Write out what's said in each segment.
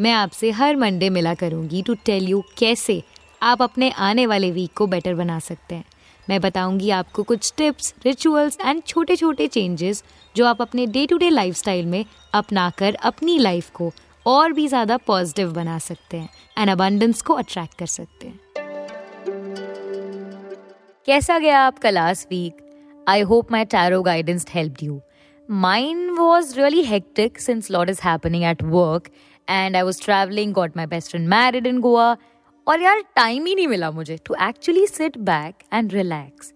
मैं आपसे हर मंडे मिला करूँगी टू टेल यू कैसे आप अपने आने वाले वीक को बेटर बना सकते हैं। मैं बताऊँगी आपको कुछ टिप्स रिचुअल्स एंड छोटे छोटे चेंजेस जो आप अपने डे टू डे लाइफ में अपनाकर अपनी लाइफ को और भी ज़्यादा पॉजिटिव बना सकते हैं एंड अबंडेंस को अट्रैक्ट कर सकते हैं। कैसा गया आपका last week I hope my tarot guidance help you mine was really hectic since a lot is happening at work I was was got my best friend married in Goa. और यार time ही नहीं मिला मुझे to actually sit back and relax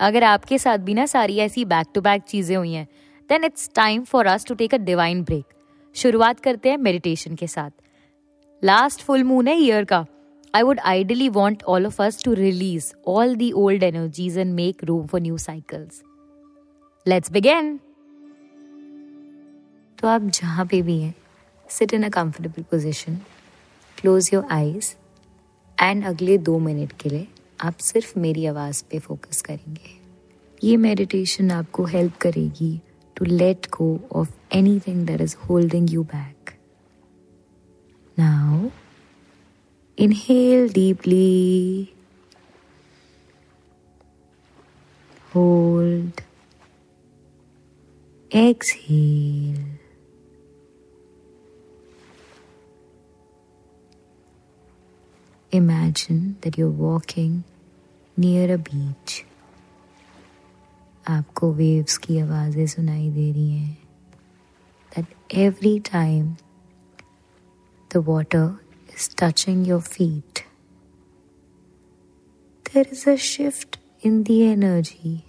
अगर आपके साथ भी ना सारी ऐसी बैक टू बैक चीज़ें हुई हैं then it's time for us to take a divine break शुरुआत करते हैं मेडिटेशन के साथ. लास्ट फुल मून है ईयर का. I would ideally want all of us to release all the old energies and make room for new cycles let's begin तो आप जहाँ पे भी हैं sit in a comfortable position close your eyes and अगले दो minute के लिए आप सिर्फ़ मेरी आवाज़ पे फोकस करेंगे। ये मेडिटेशन आपको हेल्प करेगी to let go of any thing that is holding you back now inhale deeply hold exhale. Imagine that you're walking near a beach. आपको वेव्स की आवाज़ें सुनाई दे रही हैं that every time the water is touching your feet, there is a shift in the energy.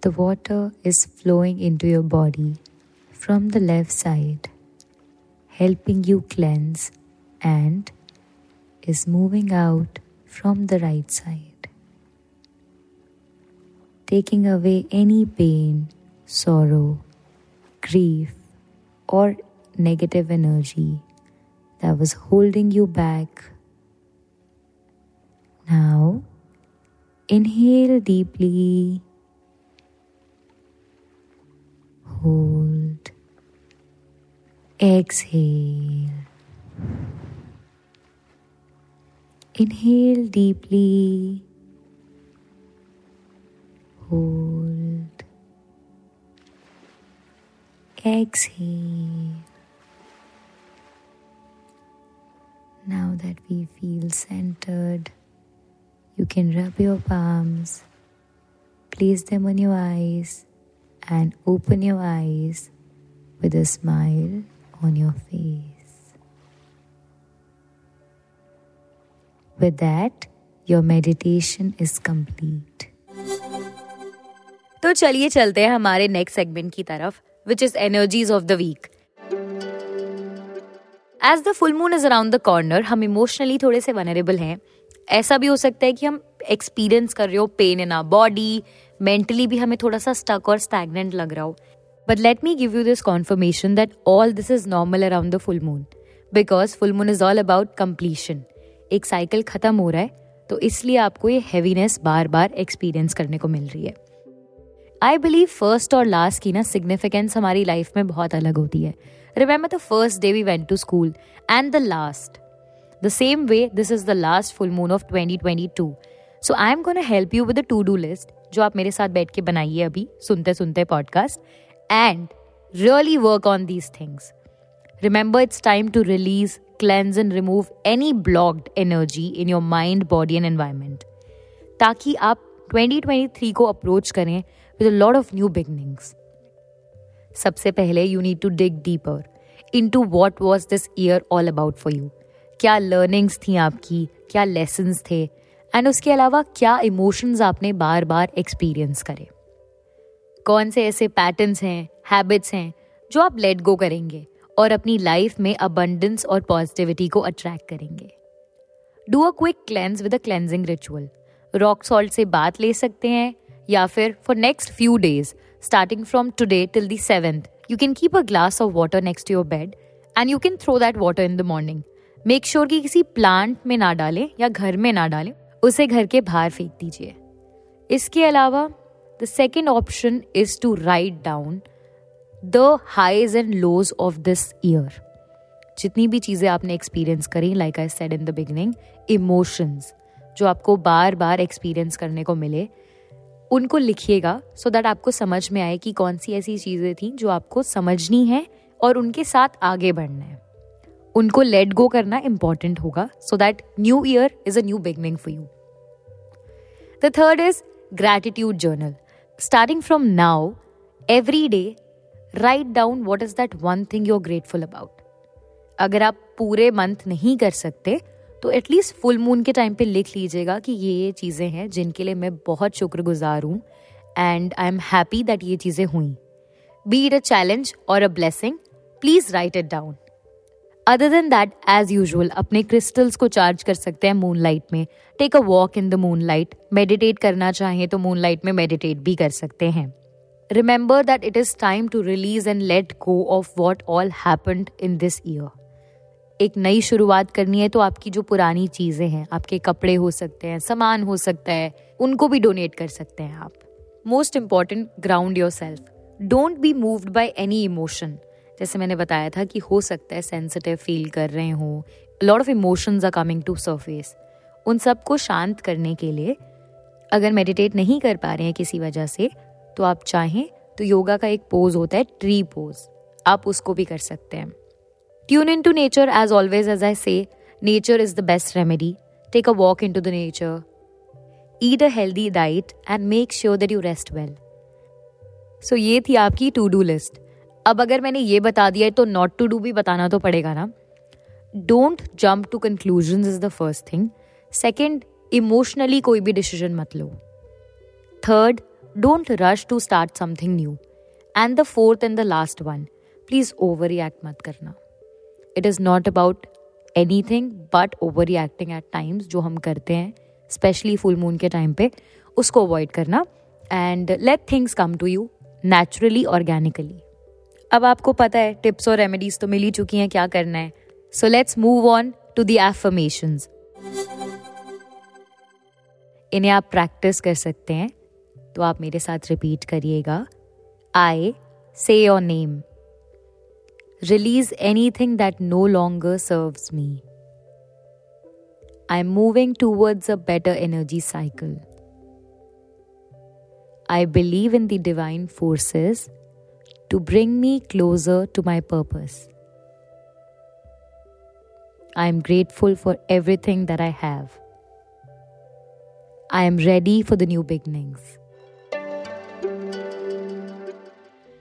The water is flowing into your body from the left side, helping you cleanse and is moving out from the right side, taking away any pain, sorrow, grief, or negative energy that was holding you back. Now, inhale deeply, hold, exhale. Inhale deeply. Hold. Exhale. Now that we feel centered, you can rub your palms, place them on your eyes, and open your eyes with a smile on your face. With that, your meditation is complete. तो चलिए चलते हैं हमारे next segment की तरफ़ which is energies of the week as the full moon is around the corner हम emotionally थोड़े से वनरेबल हैं। ऐसा भी हो सकता है कि हम एक्सपीरियंस कर रहे हो pain in a body mentally भी हमें थोड़ा सा स्टक और स्टैगनेंट लग रहा हो। But let me give you this confirmation that all this is normal around the full moon because full moon is all about completion एक साइकिल ख़त्म हो रहा है तो इसलिए आपको ये हैवीनेस बार बार एक्सपीरियंस करने को मिल रही है। आई बिलीव फ़र्स्ट और लास्ट की ना सिग्निफिकेंस हमारी लाइफ में बहुत अलग होती है। Remember the first day we went to school and the last the same way this is the last full moon of 2022 so I am gonna help you with to do list जो आप मेरे साथ बैठ के बनाइए अभी सुनते सुनते podcast and really work on these things remember it's time to release cleanse and remove any blocked energy in your mind, body and environment. ताकि आप 2023 को अप्रोच करें with lot of new beginnings सबसे पहले you need to dig deeper in to what was this year all about for you क्या learnings थी आपकी? क्या लेसन्स थे? एंड उसके अलावा क्या इमोशंस आपने बार बार एक्सपीरियंस करे? कौन से ऐसे पैटर्न्स हैं हैबिट्स हैं जो आप लेट गो करेंगे? और अपनी लाइफ में अबंडेंस और पॉजिटिविटी को अट्रैक्ट करेंगे। Do a quick cleanse with a cleansing ritual rock salt से बात ले सकते हैं, या फिर for next few days starting from today till the seventh you can keep a glass of water next your bed and you can throw that water in the morning make sure कि किसी plant में ना डालें या घर में ना डालें, उसे घर के बाहर फेंक दीजिए। इसके अलावा the second option is to write down the highs and lows of this year जितनी भी चीज़ें आपने एक्सपीरियंस करी like I said in the beginning emotions जो आपको बार बार एक्सपीरियंस करने को मिले, उनको लिखिएगा सो दैट आपको समझ में आए कि कौन सी ऐसी चीज़ें थी जो आपको समझनी है और उनके साथ आगे बढ़ना है। उनको लेट गो करना इंपॉर्टेंट होगा so that new year is a new beginning for you the third is gratitude journal starting from now every day write down what is that one thing you are grateful about अगर आप पूरे month नहीं कर सकते तो at least full moon के time पे लिख लीजिएगा कि ये ये चीज़ें हैं जिनके लिए मैं बहुत शुक्रगुजार हूँ and I am happy that ये चीज़ें हुई। बी इट अ चैलेंज और a blessing please write it down other than that as usual अपने क्रिस्टल्स को चार्ज कर सकते हैं मून लाइट में। Take a walk in the moon light meditate करना चाहें तो मून लाइट में मेडिटेट भी कर सकते हैं। Remember that it is time to release and let go of what all happened in this year एक नई शुरुआत करनी है तो आपकी जो पुरानी चीज़ें हैं, आपके कपड़े हो सकते हैं, सामान हो सकता है, उनको भी डोनेट कर सकते हैं आप। Most important ground your self don't be moved by any emotion जैसे मैंने बताया था कि हो सकता है सेंसिटिव फील कर रहे हो। Lot of emotions are coming to surface उन सबको शांत करने के लिए अगर मेडिटेट नहीं कर पा रहे हैं किसी वजह से तो आप चाहें तो योगा का एक पोज होता है ट्री पोज आप उसको भी कर सकते हैं. Tune in to nature as always as I say nature is the best remedy take a walk in to the nature eat a healthy diet and make sure that you rest well so ये थी आपकी to do list अब अगर मैंने ये बता दिया है तो नॉट टू डू भी बताना तो पड़ेगा ना? Don't jump to conclusion is the first thing second emotionally कोई भी डिसीज़न मत लो. Third don't rush to start something new and the fourth and the last one please over react मत करना it is not about any thing but over reacting at times जो हम करते हैं specially full moon के time पे उसको avoid करना and let things come to you naturally organically अब आपको पता है टिप्स और रेमेडीज तो मिल ही चुकी हैं क्या करना है so let's move on to the affirmations इन्हें आप प्रैक्टिस कर सकते हैं तो आप मेरे साथ रिपीट करिएगा I say your name release anything that no longer serves me I am moving towards a better energy cycle I believe in the divine forces to bring me closer to my purpose. I am grateful for everything that I have. I am ready for the new beginnings.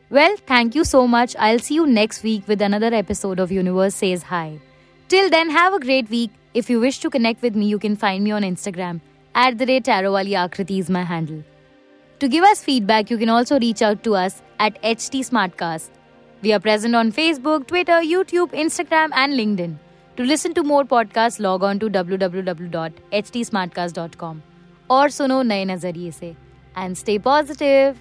Well, thank you so much. I'll see you next week with another episode of Universe Says Hi. Till then, have a great week. If you wish to connect with me, you can find me on Instagram at the rate Tarowali Akriti is my handle. To give us feedback, you can also reach out to us at HT Smartcast. We are present on Facebook, Twitter, YouTube, Instagram, and LinkedIn. To listen to more podcasts, log on to www.htsmartcast.com or suno Naye Nazariye se and stay positive.